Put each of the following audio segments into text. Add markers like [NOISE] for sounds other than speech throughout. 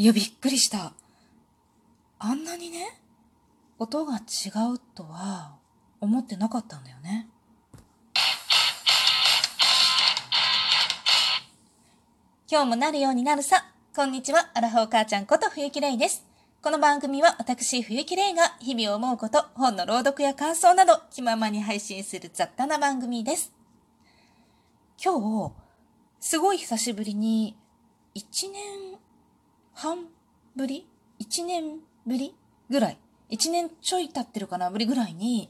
いや、びっくりした。あんなにね、音が違うとは思ってなかったんだよね。今日もなるようになるさ。こんにちは、アラフォー母ちゃんこと冬木玲です。この番組は私冬木玲が日々思うこと、本の朗読や感想など気ままに配信する雑多な番組です。今日、すごい久しぶりに、1年半ぶり ?1 年ぶりぐらい？1年ちょい経ってるかな？ぶりぐらいに、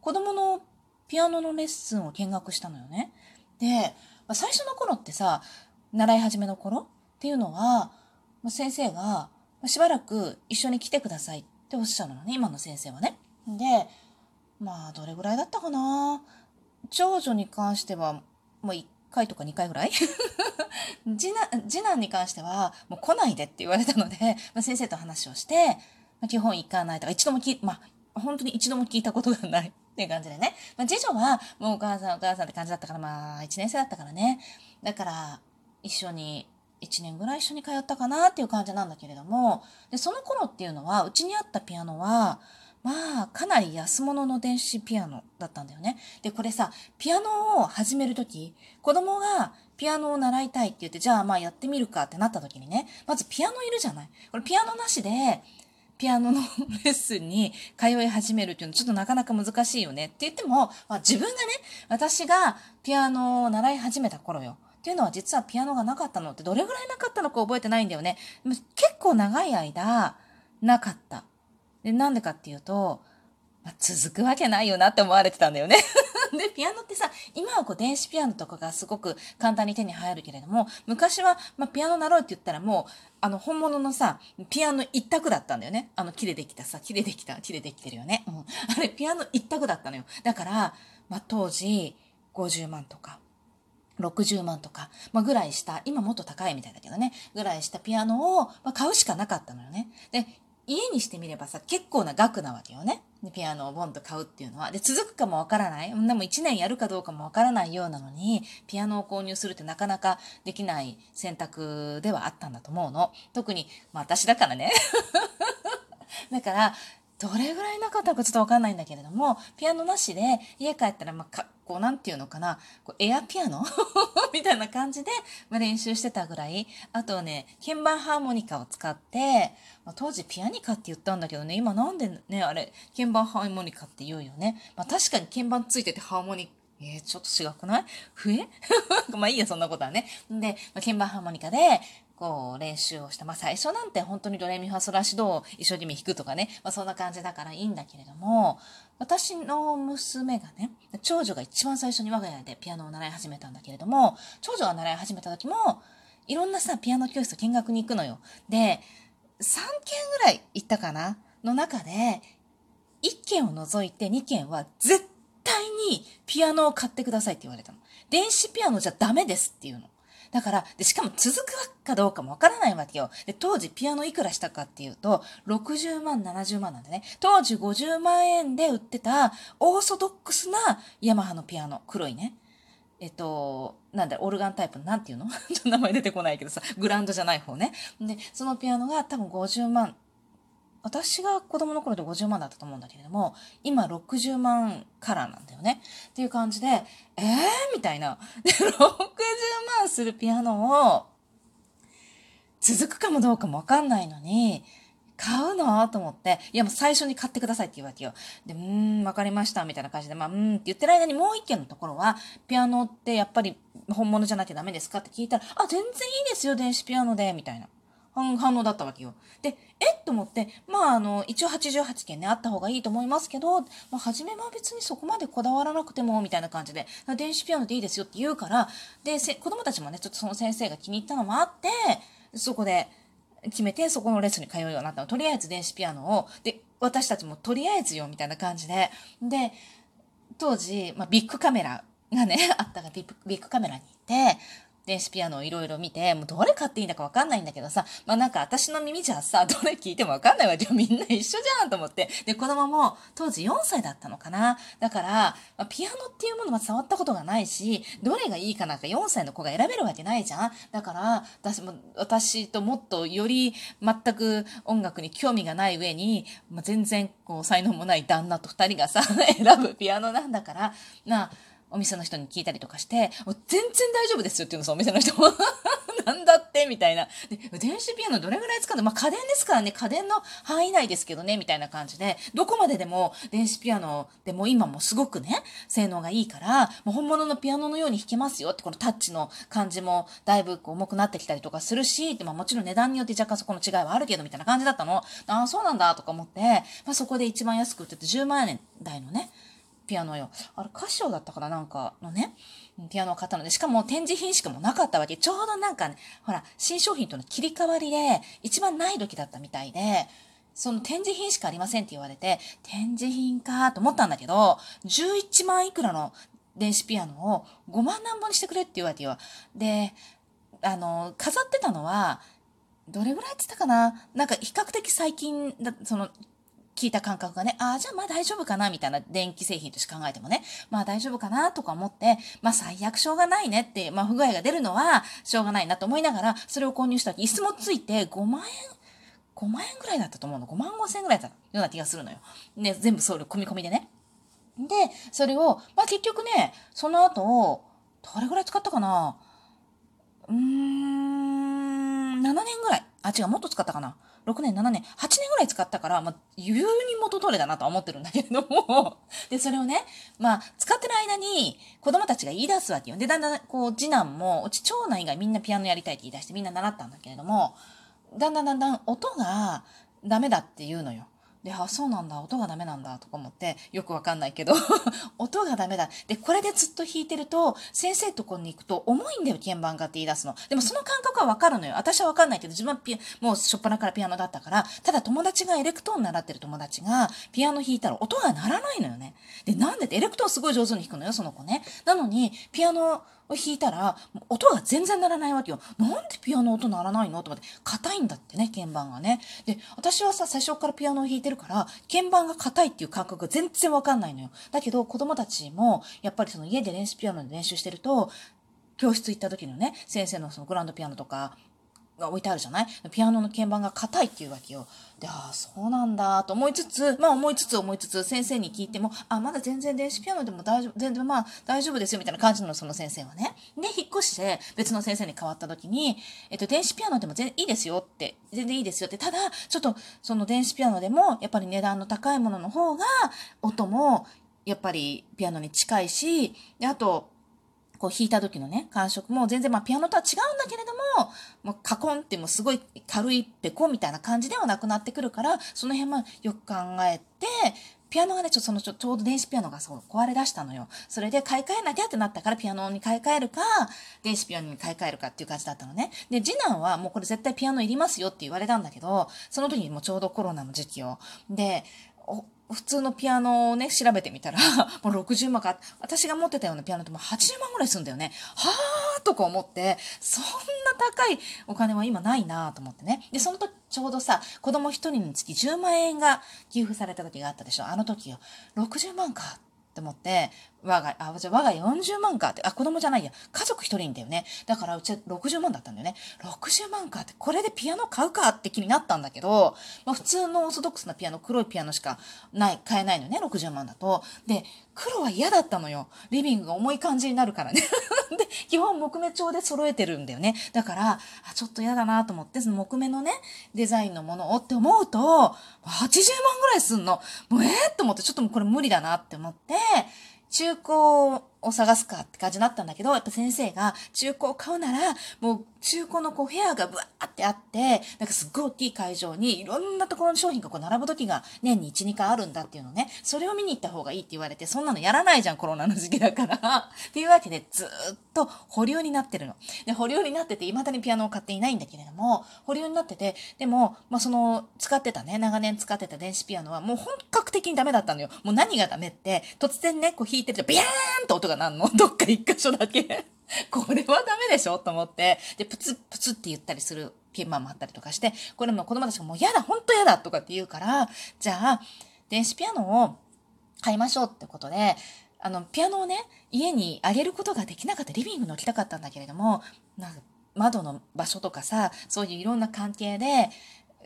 子供のピアノのレッスンを見学したのよね。で、最初の頃ってさ、習い始めの頃っていうのは、ま先生が、しばらく一緒に来てくださいっておっしゃるのね、今の先生はね。で、まあ、どれぐらいだったかな？長女に関しては、もう1回とか2回ぐらい？[LAUGHS] 次男次男に関しては、もう来ないでって言われたので、[LAUGHS] まあ、先生と話をして、まあ、基本行かないとか、一度も聞い、まあ、本当に一度も聞いたことがないっていう感じでね。まあ、次女は、もうお母さんお母さんって感じだったから、まあ、1年生だったからね。だから、一緒に、1年ぐらい一緒に通ったかなっていう感じなんだけれども、で、その頃っていうのは、うちにあったピアノは、まあ、かなり安物の電子ピアノだったんだよね。で、これさ、ピアノを始めるとき、子供がピアノを習いたいって言って、じゃあまあやってみるかってなったときにね、まずピアノいるじゃないこれピアノなしで、ピアノのレッスンに通い始めるっていうのちょっとなかなか難しいよねって言っても、まあ、自分がね、私がピアノを習い始めた頃よ。っていうのは実はピアノがなかったのってどれぐらいなかったのか覚えてないんだよね。結構長い間、なかった。で、なんでかっていうと、まあ、続くわけないよなって思われてたんだよね。[LAUGHS] で、ピアノってさ、今はこう電子ピアノとかがすごく簡単に手に入るけれども、昔は、まあ、ピアノ習うって言ったらもう、あの、本物のさ、ピアノ一択だったんだよね。あの、木でできたさ、木でできた、木でできてるよね。うん。あれ、ピアノ一択だったのよ。だから、まあ、当時、50万とか、60万とか、まあ、ぐらいした、今もっと高いみたいだけどね、ぐらいしたピアノを、まあ、買うしかなかったのよね。で、家にしてみればさ、結構な額なわけよね。でピアノをボンと買うっていうのは。で、続くかもわからない。でも1年やるかどうかもわからないようなのに、ピアノを購入するってなかなかできない選択ではあったんだと思うの。特に、まあ私だからね。[LAUGHS] だから、どれぐらいなかったかちょっとわかんないんだけれども、ピアノなしで家帰ったら、まあ、かこう、なんていうのかな、こうエアピアノ？[LAUGHS] みたいな感じで、まあ、練習してたぐらい。あとね、鍵盤ハーモニカを使って、まあ、当時ピアニカって言ったんだけどね、今なんでね、あれ、鍵盤ハーモニカって言うよね。まあ、確かに鍵盤ついててハーモニカえー、ちょっと違くない？笛？[LAUGHS] まあいいや、そんなことはね。で、まあ、鍵盤ハーモニカで、こう、練習をした。まあ、最初なんて本当にドレミファソラシドを一生懸命弾くとかね。まあ、そんな感じだからいいんだけれども、私の娘がね、長女が一番最初に我が家でピアノを習い始めたんだけれども、長女が習い始めた時も、いろんなさ、ピアノ教室見学に行くのよ。で、3件ぐらい行ったかな？の中で、1件を除いて2件は絶対にピアノを買ってくださいって言われたの。電子ピアノじゃダメですっていうの。だから、で、しかも続くかどうかもわからないわけよ。で、当時ピアノいくらしたかっていうと、60万、70万なんでね。当時50万円で売ってた、オーソドックスなヤマハのピアノ。黒いね。えっと、なんだ、オルガンタイプの、なんていうの？[LAUGHS] 名前出てこないけどさ、グランドじゃない方ね。で、そのピアノが多分50万、私が子供の頃で50万だったと思うんだけれども、今60万からなんだよね。っていう感じで、えー？みたいな。で、60万するピアノを、続くかもどうかもわかんないのに、買うの？と思って、いやもう最初に買ってくださいって言うわけよ。で、うーん、わかりました、みたいな感じで、まあ、うーんって言ってる間にもう一件のところは、ピアノってやっぱり本物じゃなきゃダメですか？って聞いたら、あ、全然いいですよ、電子ピアノで、みたいな。反応だったわけよ。で、えっ？と思って、まあ、あの、一応88件ね、あった方がいいと思いますけど、まあ、初めは別にそこまでこだわらなくても、みたいな感じで、電子ピアノでいいですよって言うから、で、せ子供たちもね、ちょっとその先生が気に入ったのもあって、そこで決めて、そこのレッスンに通うようになったの。とりあえず電子ピアノを、で、私たちもとりあえずよ、みたいな感じで、で、当時、まあ、ビッグカメラがね、あったからビッグビッグカメラに行って、電子ピアノをいろいろ見て、もうどれ買っていいんだかわかんないんだけどさ、まあなんか私の耳じゃさ、どれ聞いてもわかんないわけよ。みんな一緒じゃんと思って。で、子供も当時4歳だったのかな。だから、まあ、ピアノっていうものは触ったことがないし、どれがいいかなんか4歳の子が選べるわけないじゃん。だから、私も、私ともっとより全く音楽に興味がない上に、まあ、全然こう才能もない旦那と2人がさ、[LAUGHS] 選ぶピアノなんだから、なあ、お店の人に聞いたりとかして、もう全然大丈夫ですよっていうのさ、お店の人も。[LAUGHS] なんだってみたいな。で、電子ピアノどれぐらい使うの？まあ、家電ですからね、家電の範囲内ですけどね、みたいな感じで、どこまででも電子ピアノでも今もすごくね、性能がいいから、もう本物のピアノのように弾けますよって、このタッチの感じもだいぶ重くなってきたりとかするし、でまあ、もちろん値段によって若干そこの違いはあるけど、みたいな感じだったの。ああ、そうなんだとか思って、まあ、そこで一番安く売ってて10万円台のね、ピアノよ。あれ、歌唱だったかななんかのね、ピアノを買ったので、しかも展示品しかもなかったわけ。ちょうどなんかね、ほら、新商品との切り替わりで、一番ない時だったみたいで、その展示品しかありませんって言われて、展示品かと思ったんだけど、11万いくらの電子ピアノを5万何本にしてくれって言われてよ。で、あの、飾ってたのは、どれぐらいって言ったかな？なんか比較的最近だ、その、聞いた感覚がね、ああ、じゃあまあ大丈夫かなみたいな電気製品として考えてもね、まあ大丈夫かなとか思って、まあ最悪しょうがないねって、まあ不具合が出るのはしょうがないなと思いながら、それを購入した時、椅子もついて5万円、5万円ぐらいだったと思うの。5万5千円ぐらいだったような気がするのよ。ね、全部送料込み込みでね。で、それを、まあ結局ね、その後、どれぐらい使ったかな？うーん、7年ぐらい。あ、違う、もっと使ったかな。6年、7年、8年ぐらい使ったから、まあ、優に元取れだなとは思ってるんだけれども [LAUGHS] で、それをね、まあ、使ってる間に子供たちが言い出すわけよ。で、だんだん、こう、次男も、うち長男以外みんなピアノやりたいって言い出してみんな習ったんだけれども、だんだんだんだん音がダメだって言うのよ。で、あ、そうなんだ、音がダメなんだとか思って、よくわかんないけど [LAUGHS] 音がダメだ。で、これでずっと弾いてると、先生とこに行くと、重いんだよ、鍵盤がって言い出すの。でもその感覚はわかるのよ。私はわかんないけど、自分はピもうしょっぱなからピアノだったから、ただ友達がエレクトーン習ってる友達が、ピアノ弾いたら音が鳴らないのよね。で、なんでって、エレクトーンすごい上手に弾くのよ、その子ね。なのに、ピアノ、を弾いたら、音が全然鳴らないわけよ。なんでピアノ音鳴らないのと思って、硬いんだってね、鍵盤がね。で、私はさ、最初からピアノを弾いてるから、鍵盤が硬いっていう感覚が全然わかんないのよ。だけど、子供たちも、やっぱりその家で練習ピアノで練習してると、教室行った時のね、先生のそのグランドピアノとか、が置いてあるじゃない？ピアノの鍵盤が硬いっていうわけよ。で、ああ、そうなんだと思いつつ、まあ思いつつ思いつつ、先生に聞いても、あ、まだ全然電子ピアノでも大丈夫、全然まあ大丈夫ですよみたいな感じのその先生はね。で、引っ越して別の先生に変わった時に、えっと、電子ピアノでも全然いいですよって、全然いいですよって、ただ、ちょっとその電子ピアノでも、やっぱり値段の高いものの方が、音も、やっぱりピアノに近いし、で、あと、こう弾いた時のね、感触も全然まあピアノとは違うんだけれども、もうカコンってもうすごい軽いペコみたいな感じではなくなってくるから、その辺もよく考えて、ピアノがね、ちょそのちょちょうど電子ピアノがそう壊れ出したのよ。それで買い替えなきゃってなったからピアノに買い替えるか、電子ピアノに買い替えるかっていう感じだったのね。で、次男はもうこれ絶対ピアノいりますよって言われたんだけど、その時にもうちょうどコロナの時期を。で、普通のピアノをね、調べてみたら、[LAUGHS] もう60万か、私が持ってたようなピアノってもう80万ぐらいするんだよね。はぁーとか思って、そんな高いお金は今ないなと思ってね。で、その時ちょうどさ、子供1人につき10万円が寄付された時があったでしょ。あの時よ。60万かって思って、我が、あ、じゃ我が40万かって、あ、子供じゃないや、家族一人んだよね。だからうちは60万だったんだよね。60万かって、これでピアノ買うかって気になったんだけど、まあ普通のオーソドックスなピアノ、黒いピアノしかない、買えないのね、60万だと。で、黒は嫌だったのよ。リビングが重い感じになるからね。[LAUGHS] で、基本木目調で揃えてるんだよね。だから、あ、ちょっと嫌だなと思って、その木目のね、デザインのものをって思うと、80万ぐらいすんの。もうえー、と思って、ちょっとこれ無理だなって思って、中高を探すかって感じになったんだけど、やっぱ先生が中古を買うなら、もう中古のこう部屋がブワーってあって、なんかすっごい大きい会場にいろんなところの商品がこう並ぶ時が年に1、2回あるんだっていうのね、それを見に行った方がいいって言われて、そんなのやらないじゃん、コロナの時期だから。っていうわけでずっと保留になってるの。で、保留になってて、未だにピアノを買っていないんだけれども、保留になってて、でも、まあ、その、使ってたね、長年使ってた電子ピアノはもう本格的にダメだったのよ。もう何がダメって、突然ね、こう弾いてるとビヤーンと音が鳴るの？[LAUGHS] どっか一箇所だけ。[LAUGHS] これはダメでしょ？と思って、で、プツプツって言ったりするピンマンもあったりとかして、これも子供たちがもう嫌だ、ほんと嫌だとかって言うから、じゃあ、電子ピアノを買いましょうってことで、あの、ピアノをね、家にあげることができなかった。リビングに置きたかったんだけれども、なんか窓の場所とかさ、そういういろんな関係で、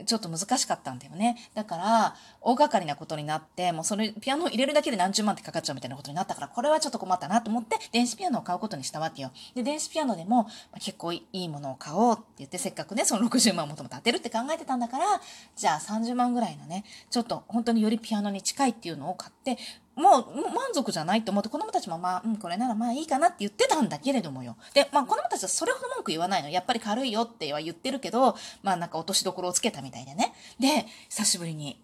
ちょっと難しかったんだよね。だから、大掛かりなことになって、もうそれ、ピアノを入れるだけで何十万ってかかっちゃうみたいなことになったから、これはちょっと困ったなと思って、電子ピアノを買うことにしたわけよ。で、電子ピアノでも、まあ、結構いいものを買おうって言って、せっかくね、その60万もともと当てるって考えてたんだから、じゃあ30万ぐらいのね、ちょっと本当によりピアノに近いっていうのを買って、もう満足じゃないと思って子供たちもまあ、うん、これならまあいいかなって言ってたんだけれどもよ。で、まあ子供たちはそれほど文句言わないの。やっぱり軽いよっては言ってるけど、まあなんか落としどころをつけたみたいでね。で、久しぶりに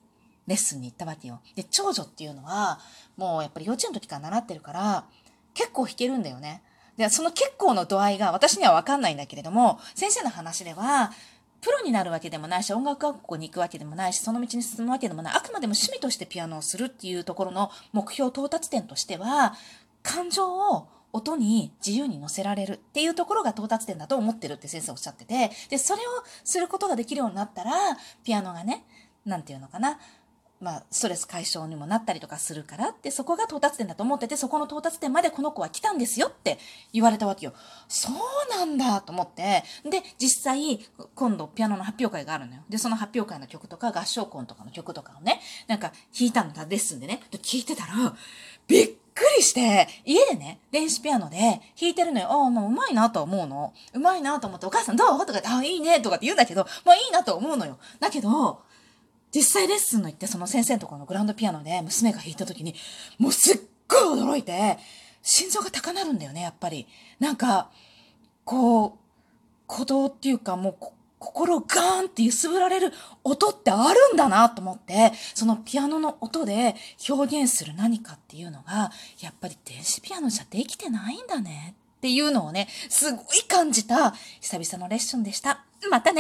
レッスンに行ったわけよ。で、長女っていうのは、もうやっぱり幼稚園の時から習ってるから、結構弾けるんだよね。で、その結構の度合いが私にはわかんないんだけれども、先生の話では、プロになるわけでもないし、音楽学校に行くわけでもないし、その道に進むわけでもない。あくまでも趣味としてピアノをするっていうところの目標到達点としては、感情を音に自由に乗せられるっていうところが到達点だと思ってるって先生おっしゃってて、で、それをすることができるようになったら、ピアノがね、なんていうのかな、まあ、ストレス解消にもなったりとかするからって、そこが到達点だと思ってて、そこの到達点までこの子は来たんですよって言われたわけよ。そうなんだと思って、で、実際、今度ピアノの発表会があるのよ。で、その発表会の曲とか合唱コンとかの曲とかをね、なんか弾いたのだ、レッスンでね。で、聞いてたら、びっくりして、家でね、電子ピアノで弾いてるのよ。ああ、もううまいなと思うの。うまいなと思って、お母さんどう？とか言って、ああ、いいねとかって言うんだけど、まあいいなと思うのよ。だけど、実際レッスンの行ってその先生のところのグランドピアノで娘が弾いた時に、もうすっごい驚いて、心臓が高鳴るんだよね、やっぱり。なんか、こう、鼓動っていうかもう心をガーンって揺すぶられる音ってあるんだなと思って、そのピアノの音で表現する何かっていうのが、やっぱり電子ピアノじゃできてないんだねっていうのをね、すごい感じた久々のレッスンでした。またね